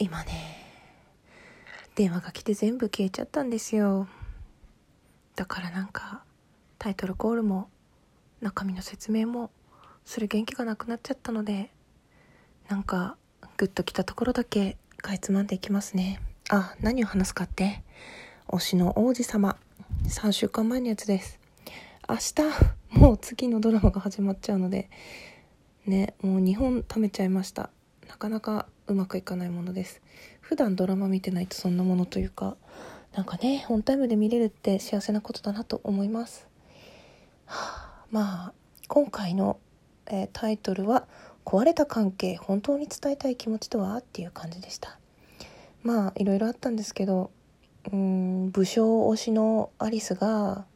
今ね電話が来て全部消えちゃったんですよ。だからなんかタイトルコールも中身の説明もする元気がなくなっちゃったのでなんかグッときたところだけかいつまんでいきますね。あ何を話すかって推しの王子様。3週間前のやつです。明日もう次のドラマが始まっちゃうのでねもう2本貯めちゃいました。なかなかうまくいかないものです普段ドラマ見てないとそんなものというかなんかねオンタイムで見れるって幸せなことだなと思います、はあ、まあ今回の、えー、タイトルは「壊れた関係本当に伝えたい気持ちとは?」っていう感じでしたまあいろいろあったんですけどうん武将推しのアリスが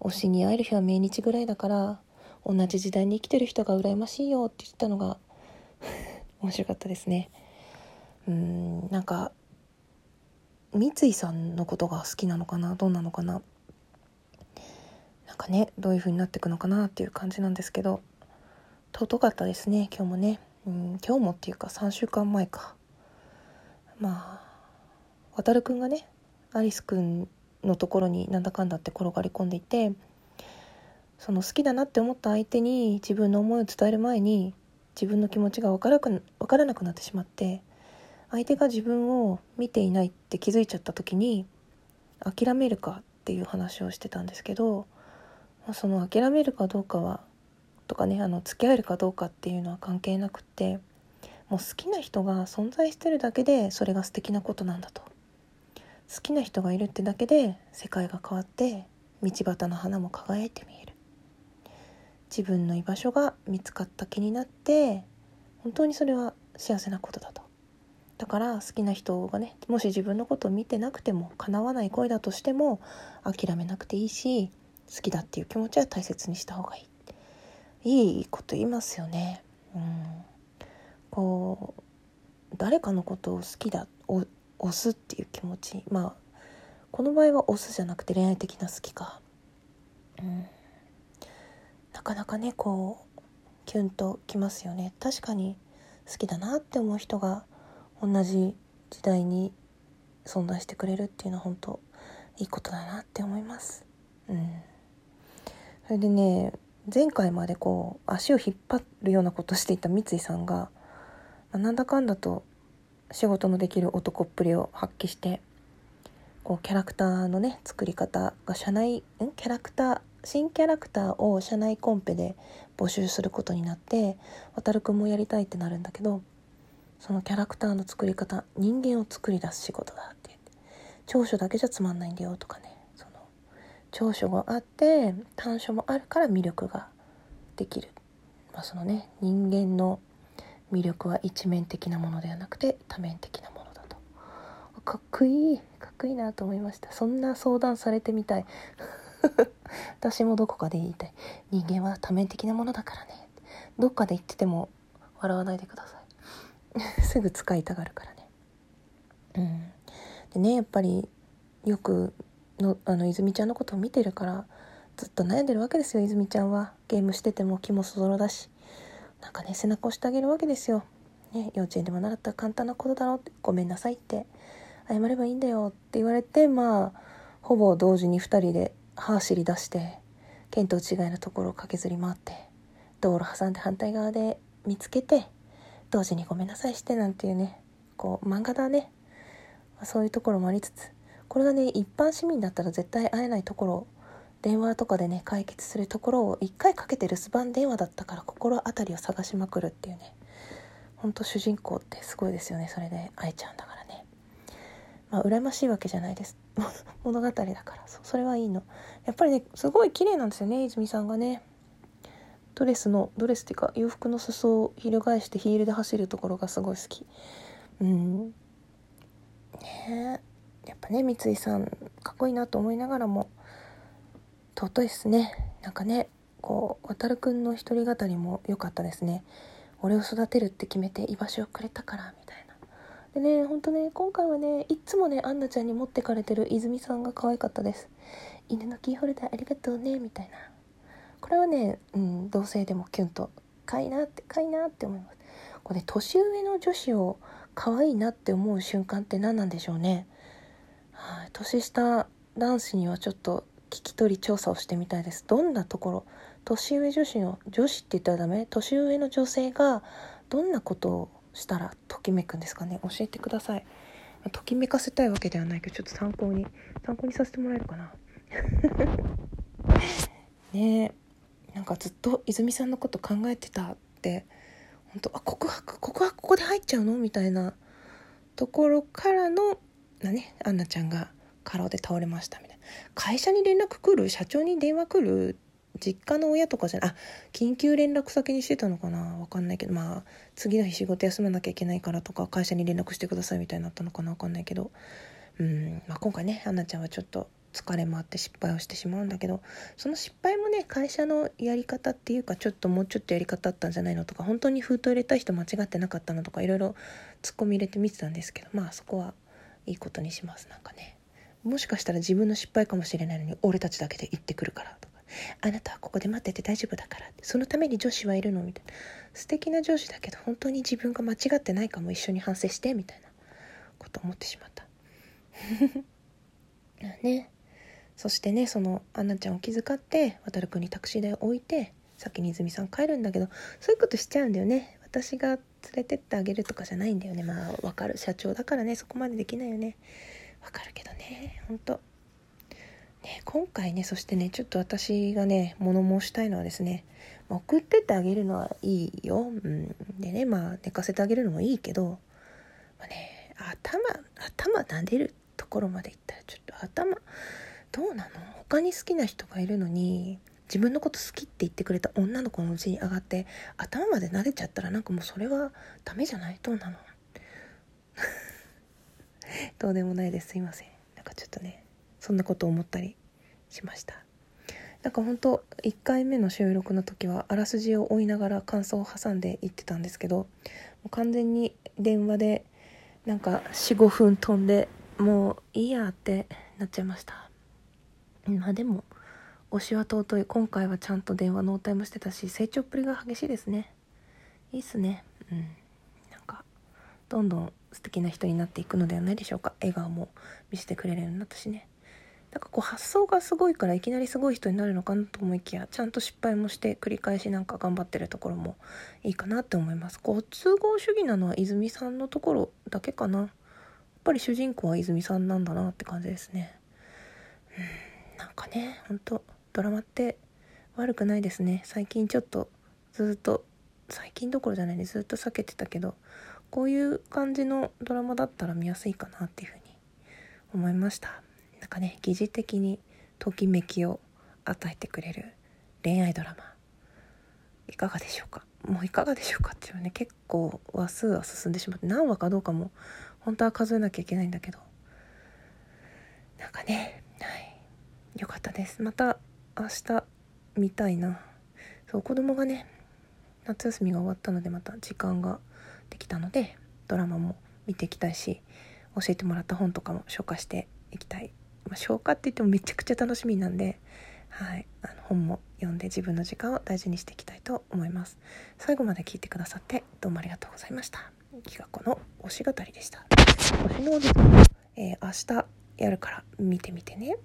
推しに会える日は命日ぐらいだから同じ時代に生きてる人が羨ましいよって言ったのが面白かったですね。うんなんか三井さんのことが好きなのかな？どうなのかな？なんかねどういう風になっていくのかなっていう感じなんですけど。尊かったですね今日もね。うん今日もっていうか3週間前か。まあ渡くんがねアリスくんのところになんだかんだって転がり込んでいてその好きだなって思った相手に自分の思いを伝える前に自分の気持ちが分から分からなくなってしまって相手が自分を見ていないって気づいちゃった時に諦めるかっていう話をしてたんですけどその諦めるかどうかはとかねあの付き合えるかどうかっていうのは関係なくってもう好きな人が存在してるだけでそれが素敵なことなんだと。好きな人がいるってだけで世界が変わって道端の花も輝いて見える。自分の居場所が見つかった気になって本当にそれは幸せなことだと。だから好きな人がねもし自分のことを見てなくても叶わない恋だとしても諦めなくていいし好きだっていう気持ちは大切にした方がいい。いいこと言いますよね。うん。こう誰かのことを好きだ押すっていう気持ち。まあこの場合は押すじゃなくて恋愛的な好きか。うん。かなかねこうキュンときますよね。確かに好きだなって思う人が同じ時代に存在してくれるっていうのは本当いいことだなって思います。うん、それでね前回までこう足を引っ張るようなことしていた三井さんが、まあ、なんだかんだと仕事のできる男っぷりを発揮してこうキャラクターのね作り方が社内ん？キャラクター新キャラクターを社内コンペで募集することになって渡くんもやりたいってなるんだけどそのキャラクターの作り方人間を作り出す仕事だって言って長所だけじゃつまんないんだよとかねその長所があって短所もあるから魅力ができる、まあ、そのね人間の魅力は一面的なものではなくて多面的なものだと。かっこいい。かっこいいなと思いました。そんな相談されてみたい。私もどこかで言いたい。人間は多面的なものだからね。どっかで言ってても笑わないでください。すぐ使いたがるからね。うん、でねやっぱりよくのあの泉ちゃんのことを見てるからずっと悩んでるわけですよ。泉ちゃんは。ゲームしてても気もそぞろだし。なんかね背中押してあげるわけですよ、ね、幼稚園でも習った簡単なことだろうって。ごめんなさいって。謝ればいいんだよって言われてまあほぼ同時に2人で歯走り出して見当違いのところを駆けずり回って道路挟んで反対側で見つけて同時にごめんなさいしてなんていうねこう漫画だね、まあ、そういうところもありつつこれがね一般市民だったら絶対会えないところ電話とかでね解決するところを1回かけて留守番電話だったから心当たりを探しまくるっていうねほんと主人公ってすごいですよね。それで会えちゃうんだからね。まあ羨ましいわけじゃないです。物語だからそれはいいの。やっぱりねすごい綺麗なんですよね泉さんがね。ドレスのドレスっていうか洋服の裾を翻してヒールで走るところがすごい好き。うん。ねやっぱね三井さんかっこいいなと思いながらも尊いっすね。なんかねこう渡くんの一人語りも良かったですね。俺を育てるって決めて居場所をくれたからみたいな。でねほんとね今回はねいっつもねアンナちゃんに持ってかれてる泉さんが可愛かったです犬のキーホルダーありがとうねみたいなこれはね、うん、同性でもキュンとかいなってかいなって思いますこれ、ね、年上の女子を可愛いなって思う瞬間って何なんでしょうね。はい、年下男子にはちょっと聞き取り調査をしてみたいです。どんなところ年上女子の女子って言ったらダメ？年上の女性がどんなことをしたらときめくんですかね。教えてください。ときめかせたいわけではないけどちょっと参考に参考にさせてもらえるかな。ねえ。なんかずっと泉さんのこと考えてたって本当あ告白告白ここで入っちゃうの？みたいな。ところからのなねアンナちゃんが過労で倒れましたみたいな。会社に連絡来る？社長に電話来る？実家の親とかじゃあ緊急連絡先にしてたのかなわかんないけどまあ次の日仕事休まなきゃいけないからとか会社に連絡してくださいみたいになったのかなわかんないけど。うん、まあ、今回ねアンナちゃんはちょっと疲れもあって失敗をしてしまうんだけどその失敗もね会社のやり方っていうかちょっともうちょっとやり方あったんじゃないのとか本当に封筒入れた人間違ってなかったのとかいろいろツッコミ入れて見てたんですけどまあそこはいいことにしますなんかね。もしかしたら自分の失敗かもしれないのに俺たちだけで行ってくるからとか。あなたはここで待ってて大丈夫だから。そのために女子はいるの？みたいな。素敵な上司だけど本当に自分が間違ってないかも一緒に反省してみたいな。こと思ってしまった。ね。そしてねそのアンナちゃんを気遣って渡くんにタクシー代を置いて先に泉さん帰るんだけどそういうことしちゃうんだよね。私が連れてってあげるとかじゃないんだよね。まあわかる。社長だからね。そこまでできないよね。わかるけどね。ほんと今回ねそしてねちょっと私がね物申したいのはですね送ってってあげるのはいいよ、うん、でねまあ寝かせてあげるのもいいけど、まあね、頭頭撫でるところまでいったらちょっと頭どうなの？他に好きな人がいるのに自分のこと好きって言ってくれた女の子のうちに上がって頭まで撫でちゃったらなんかもうそれはダメじゃない？どうなの？どうでもないです。すいません。なんかちょっとねそんなことを思ったりしました。なんかほんと1回目の収録の時はあらすじを追いながら感想を挟んで言ってたんですけどもう完全に電話でなんか45分飛んでもういいやってなっちゃいました。まあでも推しは尊い今回はちゃんと電話の応対もしてたし成長っぷりが激しいですね。いいっすね。うん。なんかどんどん素敵な人になっていくのではないでしょうか。笑顔も見せてくれるようになったしね。なんかこう発想がすごいからいきなりすごい人になるのかなと思いきやちゃんと失敗もして繰り返しなんか頑張ってるところもいいかなって思います。こう都合主義なのは泉さんのところだけかな。やっぱり主人公は泉さんなんだなって感じですね。うんなんかねほんとドラマって悪くないですね。最近ちょっとずっと最近どころじゃないね。ずっと避けてたけどこういう感じのドラマだったら見やすいかなっていうふうに思いました。なんかね疑似的にときめきを与えてくれる恋愛ドラマ。いかがでしょうか？もういかがでしょうかっていうね結構話数は進んでしまって何話かどうかも本当は数えなきゃいけないんだけど。なんかねはい。よかったです。また明日見たいな。そう子供がね夏休みが終わったのでまた時間ができたのでドラマも見ていきたいし教えてもらった本とかも消化していきたい、まあ、消化って言ってもめちゃくちゃ楽しみなんではいあの本も読んで自分の時間を大事にしていきたいと思います。最後まで聞いてくださってどうもありがとうございました。きがこの推し語りでした。推しのおじさん、えー、明日やるから見てみてね